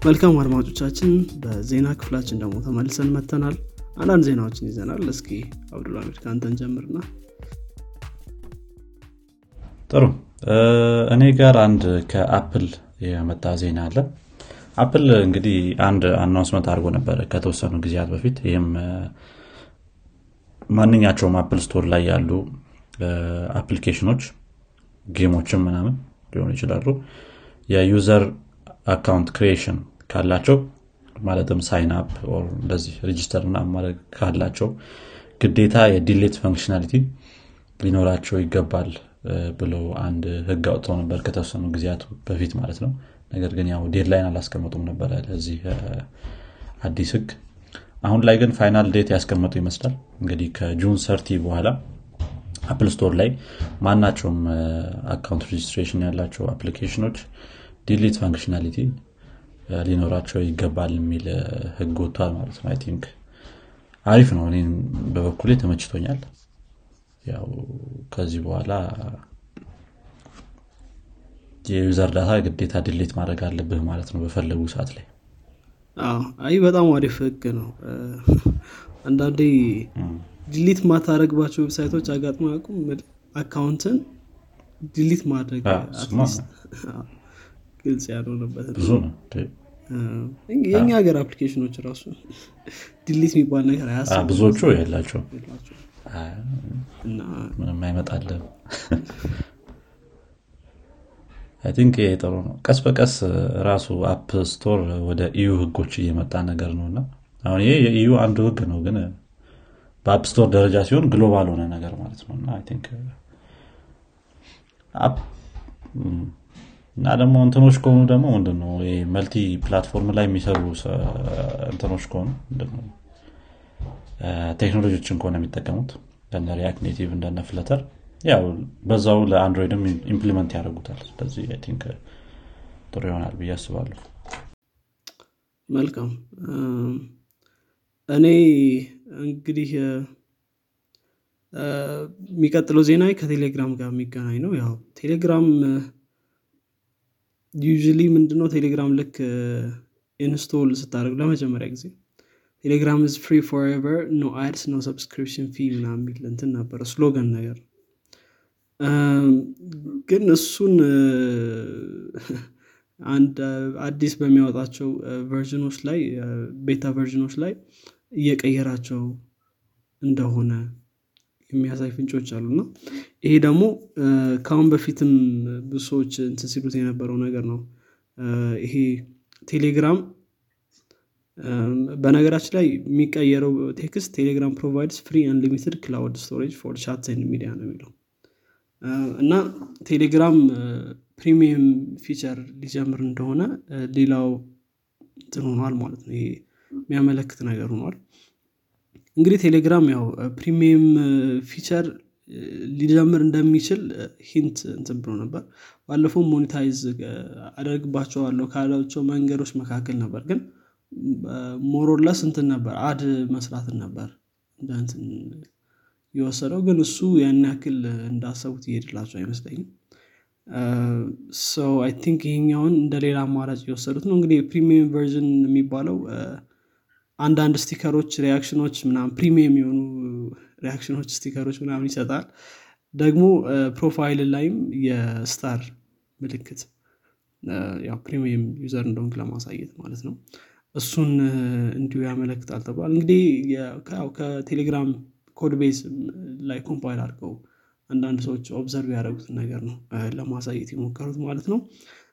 መልካም አድማጮቻችን በዜና ክፍላችን ደግሞ ተመልሰን መተናል አንዳንድ ዜናዎችን ይዘናል። እስኪ አብዱልሚድ ከአንተን ጀምርና ጥሩ። እኔ ጋር አንድ ከአፕል የመጣ ዜና አለ። አፕል እንግዲህ አንድ announcement አድርጎ ነበረ ከተወሰኑ ጊዜያት በፊት። ይህም ማንኛቸውም Apple Store ላይ ያሉ applicationኦች gameኦችም ምናምን ሊሆኑ ይችላሉ። የ user account creation ካላቸው ማለትም sign up እንደዚህ register ምና ማድረግ ካላቸው ግዴታ የ delete functionality ሊኖራቸው ይገባል ብለው አንድ ህግ አውጥተው ነበር ከተወሰኑ ጊዜያት በፊት ማለት ነው። ነገር ግን ያው deadline አላስቀመጡም ነበረ ለዚህ አዲስ ህግ። አሁን ላይ ግን final date ያስቀመጡ ይመስላል። እንግዲህ ከ June thirty በኋላ Apple Store ላይ ማናቸውም account registration ያላቸው አፕሊኬሽኖች delete functionality ሊኖራቸው ይገባል የሚል ህግ ወጥቷል ማለት ነው። think አሪፍ ነው። እኔም በበኩሌ ተመችቶኛል። ያው ከዚህ በኋላ የ user data ግዴታ delete ማድረግ አለብህ ማለት ነው በፈለጉ ሰዓት ላይ። አይ በጣም አሪፍ ህግ ነው። አንዳንዴ delete ማታረግባቸው websiteኦች አጋጥሞህ ያቃል account ን delete ማድረግ ግልጽ ያልሆነበት ብዙ ነው የእኛ ሀገር አፕሊኬሽኖች ራሱ delete የሚባል ነገር ብዙዎቹ የላቸውም ምንም አይመጣለን think ይሄ ጥሩ ነው። ቀስ በቀስ ራሱ App Store ወደ EU ህጎች እየመጣ ነገር ነው እና አሁን ይሄ የ EU አንዱ ህግ ነው ግን በ App Store ደረጃ ሲሆን global ሆነ ነገር ማለት ነው እና እና ደግሞ እንትኖች ከሆኑ ደግሞ ምንድነው multi platform ላይ የሚሰሩ እንትኖች ከሆኑ ቴክኖሎጂዎችን ከሆነ የሚጠቀሙት እንደነ React Native እንደነ Flutter ያው በዛው ለ Android ም implement ያደርጉታል። ስለዚህ think ጥሩ ይሆናል ብዬ አስባለሁ። መልካም። እኔ እንግዲህ የሚቀጥለው ዜና ከቴሌግራም ጋር የሚገናኝ ነው። ያው ቴሌግራም usually ምንድነው ቴሌግራም ልክ install ስታደርግ ለመጀመሪያ ጊዜ Telegram is free forever no ads no subscription fee ምና የሚል እንትን ነበረ slogan ነገር። ግን እሱን አንድ አዲስ በሚያወጣቸው versionኦች ላይ beta versionኦች ላይ እየቀየራቸው እንደሆነ የሚያሳይ ፍንጮች አሉና ይሄ ደግሞ ከአሁን በፊትም ብዙ ሰዎች እንትን ሲሉት የነበረው ነገር ነው። ይሄ ቴሌግራም በነገራችን ላይ የሚቀየረው text Telegram provides free unlimited cloud storage for chat ሚዲያ ነው የሚለው። እና Telegram premium feature ሊጀምር እንደሆነ ሌላው እንትን ሆኗል ማለት ነው። ይሄ የሚያመለክት ነገር ሆኗል። እንግዲህ ቴሌግራም ያው premium feature ሊጀምር እንደሚችል hint እንትን ብሎ ነበር። ባለፈው monetize አደርግባቸዋለሁ ካላቸው መንገዶች መካከል ነበር። ግን more or less እንትን ነበር ad መስራትን ነበር እንትን የወሰደው። ግን እሱ ያን ያክል እንዳሰቡት ይሄድላቸው አይመስለኝም። so I think ይሄኛውን እንደ ሌላ አማራጭ የወሰዱት ነው። እንግዲህ premium version የሚባለው አንዳንድ ስቲከሮች ሪያክሽኖች ምናምን ፕሪሚየም የሆኑ ሪያክሽኖች ስቲከሮች ምናምን ይሰጣል። ደግሞ profile ላይም የ star ምልክት ያው premium user እንደሆንክ ለማሳየት ማለት ነው። እሱን እንዲሁ ያመለክታል ተብሏል። እንግዲህ ከ Telegram code base ላይ compile አድርገው አንዳንድ ሰዎች observe ያደረጉትን ነገር ነው ለማሳየት የሞከሩት ማለት ነው።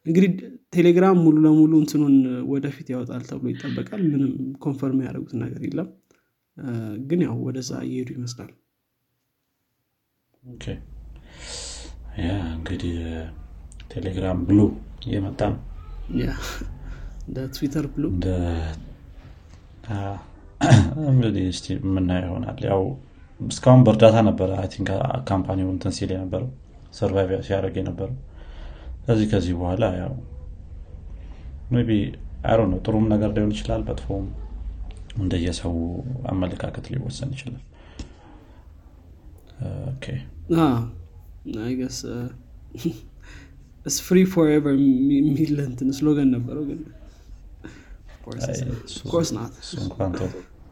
እንግዲህ ቴሌግራም ሙሉ ለሙሉ እንትኑን ወደፊት ያወጣል ተብሎ ይጠበቃል። ምንም confirm ያደረጉት ነገር የለም ግን ያው ወደዛ እየሄዱ ይመስላል። እንግዲህ Telegram Blue እየመጣ ነው። እንደ Twitter Blue። እንግዲህ ስ የምናየው ይሆናል። ያው እስካሁን በእርዳታ ነበረ። think company ው እንትን ሲል የነበረው survive ሲያደርግ የነበረው። ከዚህ ከዚህ በኋላ ያው ቢ አሮ ነው ጥሩም ነገር ሊሆን ይችላል መጥፎም እንደየሰው አመለካከት ሊወሰን ይችላል አይገስ ፍሪ ፎርቨር የሚል እንትን ስሎገን ነበረው ግን ኮርስ ናት እሱ እንኳን ተው።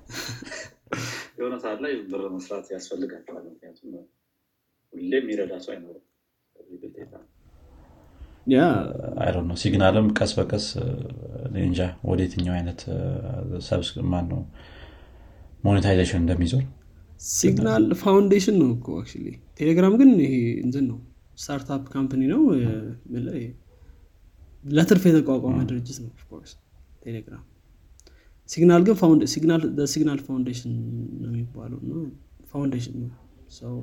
የሆነ ሰዓት ላይ ብር መስራት ያስፈልጋቸዋል። ምክንያቱም ሁሌ የሚረዳ ሰው አይኖርም። ስለዚህ ግዴታ ያ አይ ነው ሲግናልም ቀስ በቀስ እንጃ ወደ የትኛው አይነት ሰብስ ማን ነው ሞኔታይዜሽን እንደሚዞር። Signal Foundation ነው እኮ ቴሌግራም ግን ይሄ እንትን ነው startup company ነው። ለትርፍ የተቋቋመ ድርጅት ነው of course Telegram። Signal ግን Signal Foundation ነው የሚባለው እና foundation ነው። so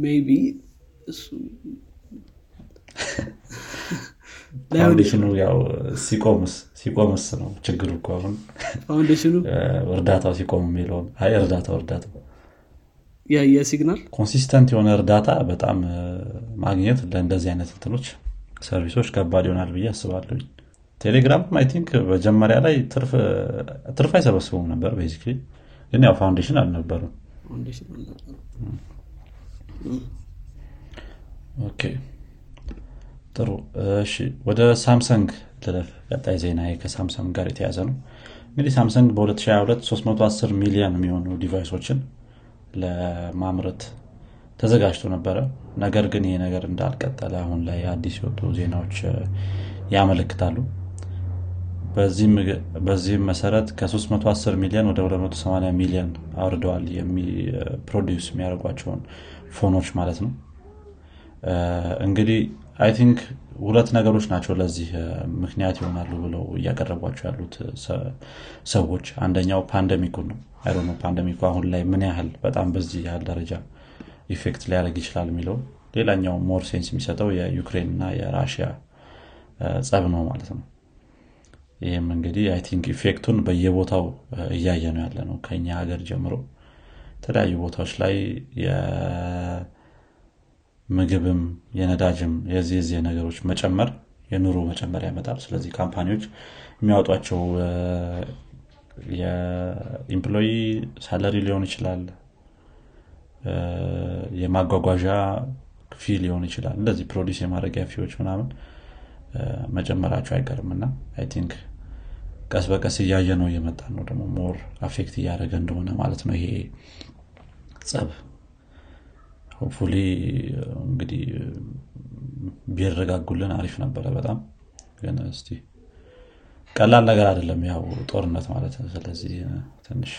maybe እሱ ላይሆን foundation ኡ ያው ሲቆምስ ሲቆምስ ነው ችግሩ እኮ አሁን። foundation ኡ? እርዳታው ሲቆም የሚለውን አይ እርዳታው። እርዳታው የ Signal consistent የሆነ እርዳታ በጣም ማግኘት ለእንደዚህ አይነት እንትኖች service ኦች ከባድ ይሆናል ብዬ አስባለሁ። Telegram I think መጀመሪያ ላይ ትርፍ አይሰበስቡም ነበር basically ግን ያው foundation አልነበሩም okay ጥሩ። እሺ ወደ Samsung ልለፍ። ቀጣይ ዜና ከ Samsung ጋር የተያዘ ነው። እንግዲህ Samsung በ2022 310 ሚሊዮን የሚሆኑ device ኦችን ለማምረት ተዘጋጅቶ ነበረ። ነገር ግን ይሄ ነገር እንዳልቀጠለ አሁን ላይ አዲስ የወጡ ዜናዎች ያመለክታሉ። በዚህም መሰረት ከ310 ሚሊዮን ወደ 280 ሚሊዮን አውርደዋል produce የሚያደርጓቸውን phone ኦች ማለት ነው። እንግዲህ I think ሁለት ነገሮች ናቸው ለዚህ ምክንያት ይሆናሉ ብለው እያቀረቧቸው ያሉት ሰዎች። አንደኛው pandemic ኡ ነው። I know pandemic ኡ አሁን ላይ ምን ያህል በጣም በዚህ ያህል ደረጃ effect ሊያደርግ ይችላል የሚለው ሌላኛው more sense የሚሰጠው የዩክሬን እና የራሽያ ጸብ ነው ማለት ነው። ይህም እንግዲህ I think effect ኡን በየቦታው እያየ ነው ያለ ነው ከኛ ሀገር ጀምሮ። የተለያዩ ቦታዎች ላይ የምግብም የነዳጅም የዚህ የዚህ ነገሮች መጨመር የኑሮ መጨመር ያመጣል። ስለዚህ company ዎች የሚያወጧቸው የ employee salary ሊሆን ይችላል የማጓጓዣ fee ሊሆን ይችላል። እንደዚህ produce የማድረጊያ fee ዎች ምናምን መጨመራቸው አይቀርም። እና I think ቀስ በቀስ እያየ ነው እየመጣ ነው። ደግሞ more affect እያደረገ እንደሆነ ማለት ነው ይሄ ጸብ hopefully እንግዲህ ቢረጋጉልን አሪፍ ነበረ በጣም። ግን እስቲ ቀላል ነገር አይደለም ያው ጦርነት ማለት ነው። ስለዚህ ትንሽ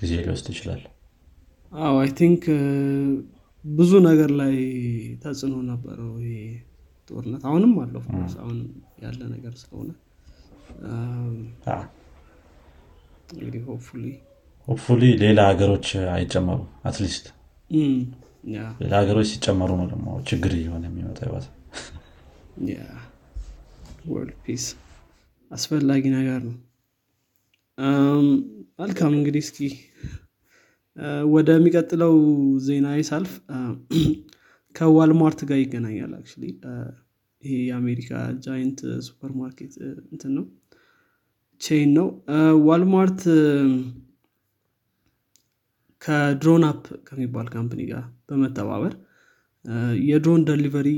ጊዜ ሊወስድ ይችላል። አዎ I think ብዙ ነገር ላይ ተጽዕኖ ነበረው ይሄ ጦርነት። አሁንም አለው አሁንም ያለ ነገር ስለሆነ። እንግዲህ hopefully ሌላ ሀገሮች አይጨመሩ at least ሌላ ሀገሮች ሲጨመሩ ነው ደግሞ ችግር እየሆነ የሚመጣ world peace አስፈላጊ ነገር ነው። መልካም እንግዲህ እስኪ ወደሚቀጥለው ዜና ሳልፍ ከ Walmart ጋር ይገናኛል actually አ፣ ይሄ የአሜሪካ giant supermarket አ፣ እንትን ነው። chain ነው Walmart ከ DroneUp ከሚባል company ጋር በመተባበር የ drone delivery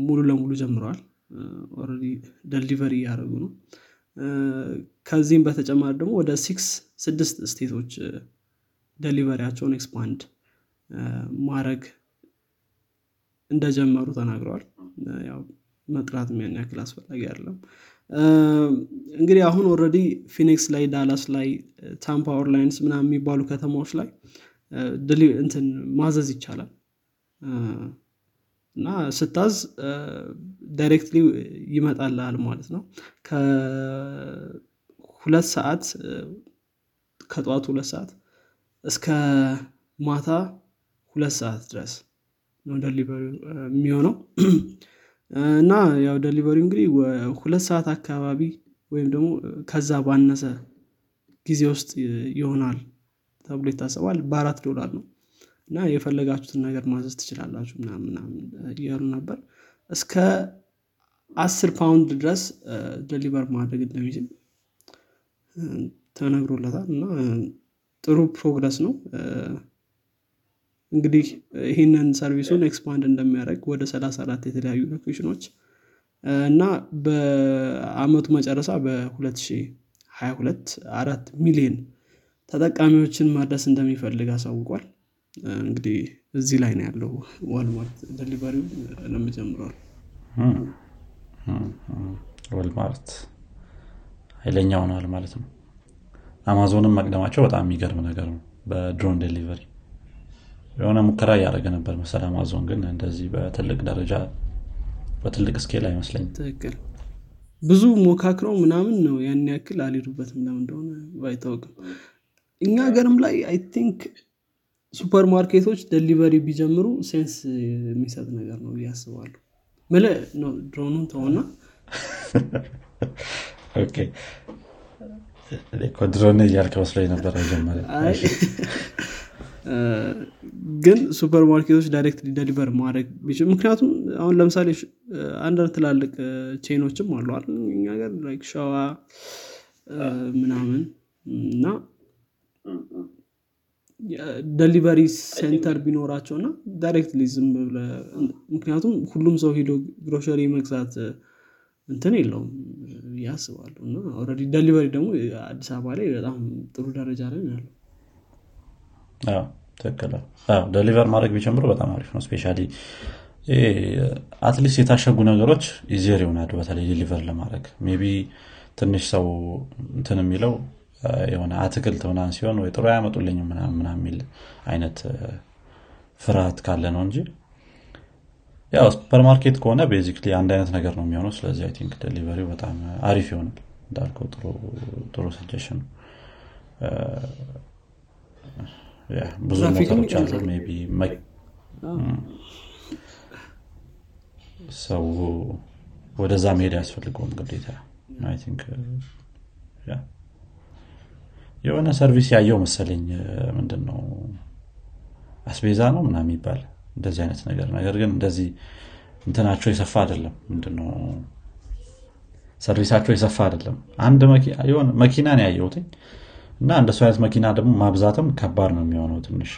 ሙሉ ለሙሉ ጀምረዋል delivery እያደረጉ ነው። ከዚህም በተጨማሪ ደግሞ ወደ ሲክስ ስድስት state ኦች delivery ያቸውን expand ማድረግ እንደጀመሩ ተናግረዋል። ያው መጥራት ያን ያክል አስፈላጊ አይደለም እንግዲህ አሁን already ፊኒክስ ላይ ዳላስ ላይ ታምፓ ኦርላይንስ ምናምን የሚባሉ ከተማዎች ላይ እንትን ማዘዝ ይቻላል። እና ስታዝ directly ይመጣልሃል ማለት ነው። ከሁለት ሰዓት ከጠዋቱ ሁለት ሰዓት እስከ ማታ ሁለት ሰዓት ድረስ ነው ደሊቨሪ የሚሆነው እና ያው ደሊቨሪ እንግዲህ ሁለት ሰዓት አካባቢ ወይም ደግሞ ከዛ ባነሰ ጊዜ ውስጥ ይሆናል ተብሎ ይታሰባል። በአራት ዶላር ነው። እና የፈለጋችሁትን ነገር ማዘዝ ትችላላችሁ ምናምን እያሉ ነበር። እስከ አስር ፓውንድ ድረስ deliver ማድረግ እንደሚችል ተነግሮለታል። እና ጥሩ progress ነው እንግዲህ ይህንን service ኡን expand እንደሚያደርግ ወደ 34 የተለያዩ location ኖች እና በአመቱ መጨረሻ በ2022 አራት ሚሊዮን ተጠቃሚዎችን ማድረስ እንደሚፈልግ አሳውቋል። እንግዲህ እዚህ ላይ ነው ያለው Walmart delivery ው ጀምረዋል Walmart ኃይለኛ ሆነዋል ማለት ነው። አማዞንም መቅደማቸው በጣም የሚገርም ነገር ነው። በድሮን delivery የሆነ ሙከራ እያደረገ ነበር መሰል አማዞን ግን እንደዚህ በትልቅ ደረጃ በትልቅ scale አይመስለኝም። ትክክል። ብዙ ሞካክረው ምናምን ነው ያን ያክል አልሄዱበትም ለምን እንደሆነ ባይታወቅም። እኛ ሀገርም ላይ I think ሱፐር ማርኬቶች delivery ቢጀምሩ sense የሚሰጥ ነገር ነው አስባለሁ። ምለ ድሮኑን ተሆና ድሮን እያልክ መስሎኝ ነበር መጀመሪያ ግን ሱፐር ማርኬቶች direct deliver ማድረግ ቢችል ምክንያቱም አሁን ለምሳሌ አንዳንድ ትላልቅ chain ኖችም አሉ? እኛ like ሸዋ ምናምን እና delivery center ቢኖራቸው እና directly ዝም ብለህ ምክንያቱም ሁሉም ሰው ሂዶ ግሮሸሪ መግዛት እንትን የለውም አስባለሁ እና already delivery ደግሞ አዲስ አበባ ላይ በጣም ጥሩ ደረጃ ላይ ያለው ትክክል። deliver ማድረግ ቢጀምሩ በጣም አሪፍ ነው። specia at least የታሸጉ ነገሮች easier ይሆናሉ በተለይ deliver ለማድረግ። maybe ትንሽ ሰው እንትን የሚለው የሆነ አትክልት ምናምን ሲሆን ወይ ጥሩ ምናምን ምናምን የሚል አይነት ፍርሃት ካለ ነው እንጂ ያው ሱፐርማርኬት ከሆነ basically አንድ አይነት ነገር ነው የሚሆነው። ስለዚህ I think delivery ው በጣም አሪፍ ይሆናል። እንዳልከው ጥሩ ሰጀሽን ብዙ ሞተሮች አሉ ቢ ሰው ወደዛ መሄድ አያስፈልገውም ግዴታ የሆነ service ያየው መሰለኝ ምንድን ነው አስቤዛ ነው ምናምን የሚባል እንደዚህ አይነት ነገር። ነገር ግን እንደዚህ እንትናቸው የሰፋ አይደለም። ምንድነው? service ኣቸው የሰፋ አይደለም። አንድ መኪና ነው ያየሁትኝ እና እንደሱ አይነት መኪና ደግሞ ማብዛትም ከባድ ነው የሚሆነው ትንሽ።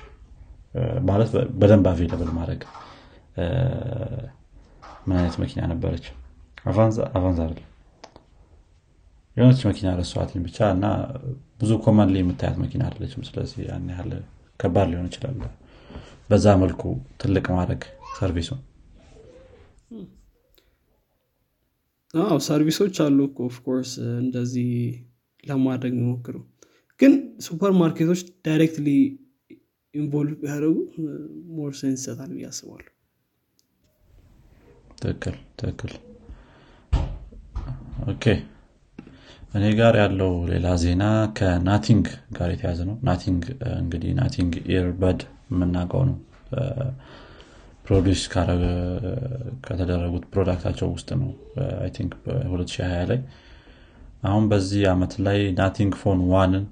ማለት በደንብ አቬለብል ማድረግ። ምን አይነት መኪና ነበረች? አቫንዛ አይደለም የሆነች መኪና ረሷትኝ ብቻ እና ብዙ ኮመን ላይ የምታያት መኪና አይደለችም። ስለዚህ ያን ያህል ከባድ ሊሆን ይችላል። በዛ መልኩ ትልቅ ማድረግ ሰርቪሱ። አዎ service ኦች አሉ of course እንደዚህ ለማድረግ የሚሞክሩ ግን ሱፐር ማርኬቶች directly involve ቢያደርጉ more sense ይሰጣል ብዬ አስባለሁ። ትክክል okay። እኔ ጋር ያለው ሌላ ዜና ከ Nothing ጋር የተያያዘ ነው። Nothing እንግዲህ Nothing earbud የምናውቀው ነው። produce ከተደረጉት product ኣቸው ውስጥ ነው። think በ2020 ላይ። አሁን በዚህ አመት ላይ Nothing Phone One ን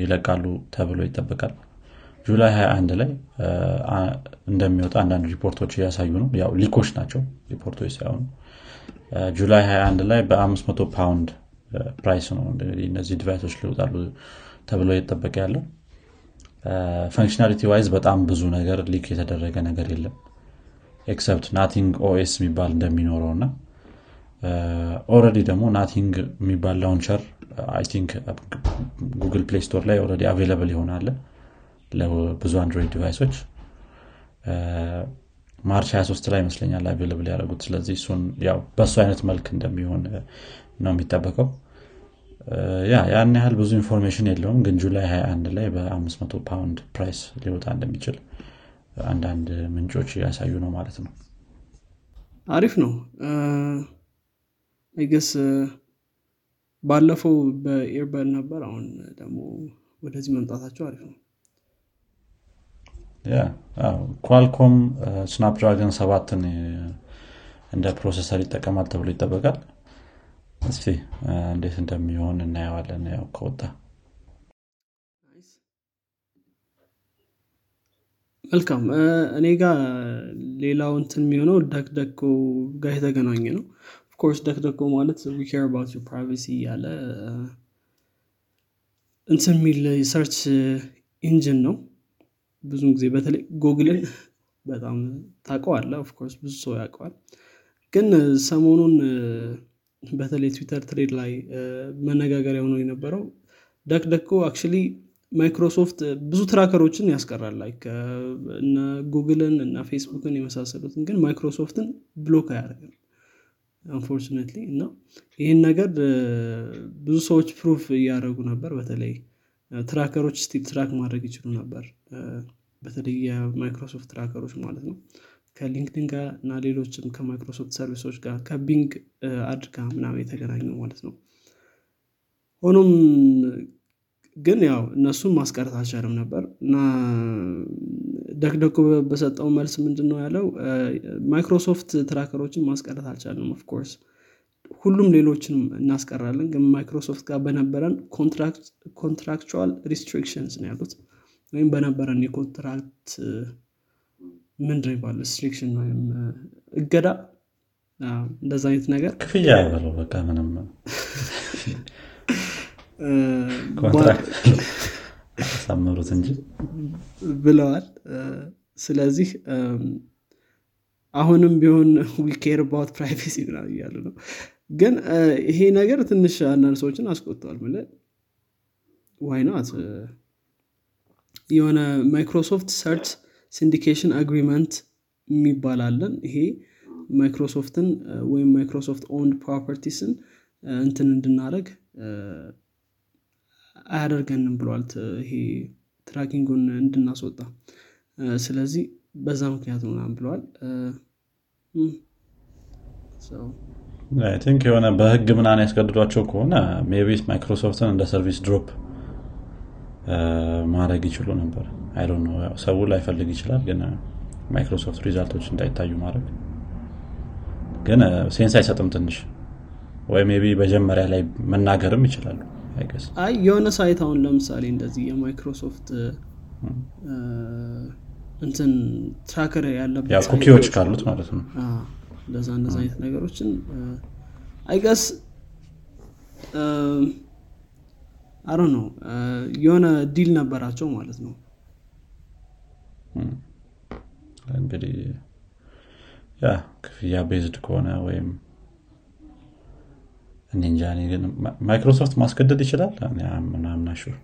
ይለቃሉ ተብሎ ይጠበቃል። July 21 ላይ እንደሚወጣ አንዳንድ ሪፖርቶች እያሳዩ ነው። ያው leak ኦች ናቸው ሪፖርቶች ሳይሆኑ July 21 ላይ በ500 ፓውንድ price ነው እነዚህ device ኦች ሊወጣሉ ተብሎ እየተጠበቀ ያለው functionality wise በጣም ብዙ ነገር leak የተደረገ ነገር የለም። except Nothing OS የሚባል እንደሚኖረው እና already ደግሞ Nothing የሚባል launcher I think Google Play Store ላይ already available ይሆናል ለብዙ Android device ኦች March 23 ላይ ይመስለኛል available ያደረጉት። ስለዚህ እሱን ያው በእሱ አይነት መልክ እንደሚሆን እ፣ ነው የሚጠበቀው። እ፣ ያ ያን ያህል ብዙ information የለውም ግን July 21 ላይ በ500 ፓውንድ price ሊወጣ እንደሚችል አንዳንድ ምንጮች እያሳዩ ነው ማለት ነው። አሪፍ ነው። I guess ባለፈው በ earbud ነበር። አሁን ደግሞ ወደዚህ መምጣታቸው አሪፍ ነው። Qualcomm Snapdragon ሰባትን እንደ processor ይጠቀማል ተብሎ ይጠበቃል። እስቲ እንዴት እንደሚሆን እናየዋለን። ያው ከወጣ መልካም። እኔ ጋር ሌላው እንትን የሚሆነው DuckDuckGo ጋር የተገናኘ ነው of course DuckDuckGo ማለት we care about your privacy ያለ እ፣ እንትን የሚል search engine ነው። ብዙን ጊዜ በተለይ ጉግልን በጣም ታውቀዋለህ of course ብዙ ሰው ያውቀዋል። ግን ሰሞኑን በተለይ Twitter thread ላይ መነጋገሪያ ሆኖ የነበረው DuckDuckGo actually Microsoft ብዙ tracker ኦችን ያስቀራል like እነ ጉግልን እና ፌስቡክን የመሳሰሉትን ግን Microsoft ን block አያደርግም unfortunately እና ይህን ነገር ብዙ ሰዎች proof እያደረጉ ነበር። በተለይ tracker ኦች still track ማድረግ ይችሉ ነበር። በተለይ የ Microsoft tracker ኦች ማለት ነው። ከ LinkedIn ጋር እና ሌሎችም ከ Microsoft service ኦች ጋር ከ Bing ad ጋ ምናምን የተገናኙ ማለት ነው። ሆኖም ግን ያው እነሱም ማስቀረት አልቻለም ነበር። እና DuckDuckGo በሰጠው መልስ ምንድን ነው ያለው? Microsoft tracker ኦችን ማስቀረት አልቻለም of course ሁሉም ሌሎችንም እናስቀራለን ግን ማይክሮሶፍት ጋር በነበረን contractual restrictions ነው ያሉት። ወይም በነበረን የ contract ምንድን ይባል restriction ወይም እገዳ? እንደዛ አይነት ነገር ክፍያ በለው በቃ ምንም አሳምሩት እንጂ? ብለዋል። ስለዚህ አሁንም ቢሆን we care about privacy ምናምን እያሉ ነው። ግን ይሄ ነገር ትንሽ አንዳንድ ሰዎችን አስቆጥተዋል ምለ ዋይናት የሆነ Microsoft search syndication agreement የሚባላለን ይሄ ማይክሮሶፍትን ወይም Microsoft owned properties ን እንትን እንድናደርግ አያደርገንም ብሏል ይሄ tracking ኡን እንድናስወጣ። ስለዚህ በዛ ምክንያት ምናምን ብለዋል። think የሆነ በህግ ምናምን ያስገድዷቸው ከሆነ maybe Microsoft ን እንደ service drop ማድረግ ይችሉ ነበር። ሰው ላይፈልግ ይችላል ግን Microsoft result ኦች እንዳይታዩ ማድረግ። ግን sense አይሰጥም ትንሽ። maybe መጀመሪያ ላይ መናገርም ይችላሉ አይ የሆነ site አሁን ለምሳሌ እንደዚህ የማይክሮሶፍት እንትን tracker ያለበት cookie ዎች ካሉት ማለት ነው። እንደዛ እንደዛ አይነት ነገሮችን I guess አሮ ነው የሆነ deal ነበራቸው ማለት ነው። እንግዲህ ያ ክፍያ based ከሆነ ወይም እንጃ ግን ማይክሮሶፍት ማስገደድ ይችላል? ምናምን sure።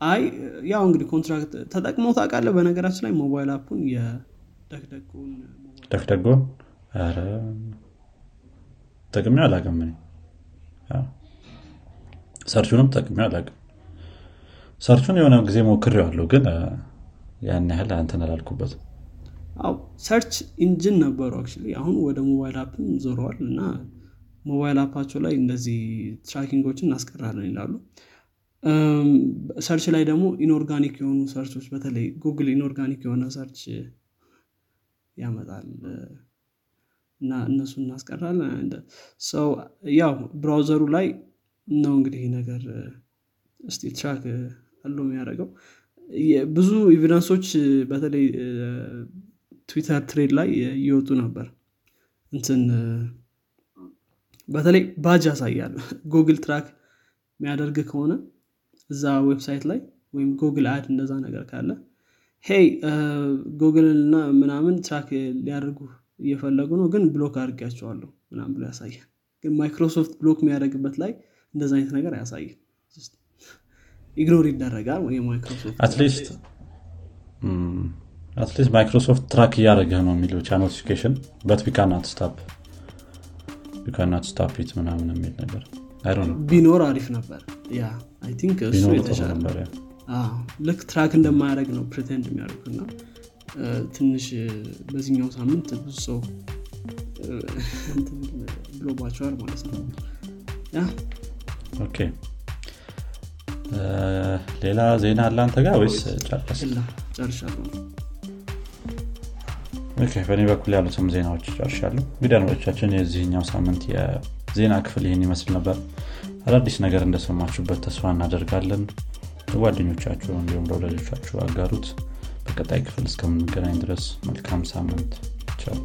አይ ያው እንግዲህ contract ተጠቅመው ታውቃለህ በነገራችን ላይ ሞባይል አፑን የደክደጎን ደክደጎን ጠቅሜ አላቅም search ኡንም ተጠቅሜ አላቅም search ኡን የሆነ ጊዜ ሞክሬዋለሁ ግን ያን ያህል እንትን አላልኩበት አው search engine ነበሩ አሁን ወደ mobile app ም ዞረዋል እና mobile app ኣቸው ላይ እንደዚህ tracking ኦችን እናስቀራለን ይላሉ። search ላይ ደግሞ inorganic የሆኑ search ኦች በተለይ Google inorganic የሆነ search ያመጣል። እና እነሱ እናስቀራለን። ሰው ያው browser ኡ ላይ ነው እንግዲህ ነገር እስቲ track አሎ የሚያደርገው። ብዙ evidence ኦች በተለይ Twitter thread ላይ እየወጡ ነበር። እንትን በተለይ ባጅ ያሳያል Google track የሚያደርግ ከሆነ እዛ website ላይ ወይም Google ad እንደዛ ነገር ካለ hey Google እና ምናምን track ሊያደርጉ እየፈለጉ ነው ግን block አድርጊያቸዋለሁ ምናምን ብሎ ያሳያል። ግን Microsoft block የሚያደርግበት ላይ እንደዛ አይነት ነገር አያሳይም። ignore ይደረጋል ወይ ማይክሮሶፍት? at least Microsoft track እያደረገ ነው የሚለው notification። በት ስታፕ ቢካናት ስታፕ ኢት ምናምን የሚል ነገር ቢኖር አሪፍ ነበር። yeah I think እሱ የተሻለ ልክ track እንደማያደርግ ነው pretend የሚያደርጉት እና ትንሽ በዚህኛው ሳምንት ብዙ ሰው ብሎባቸዋል ማለት ነው። okay። ሌላ ዜና አለ አንተ ጋር ወይስ ጨርሻለሁ በእኔ በኩል ያሉትም ዜናዎች ጨርሻለሁ። እንግዲህ አድማጮቻችን የዚህኛው ሳምንት የዜና ክፍል ይህን ይመስል ነበር። አዳዲስ ነገር እንደሰማችሁበት ተስፋ እናደርጋለን። ጓደኞቻችሁ እንዲሁም ለወዳጆቻችሁ አጋሩት። በቀጣይ ክፍል እስከምንገናኝ ድረስ መልካም ሳምንት። ቻው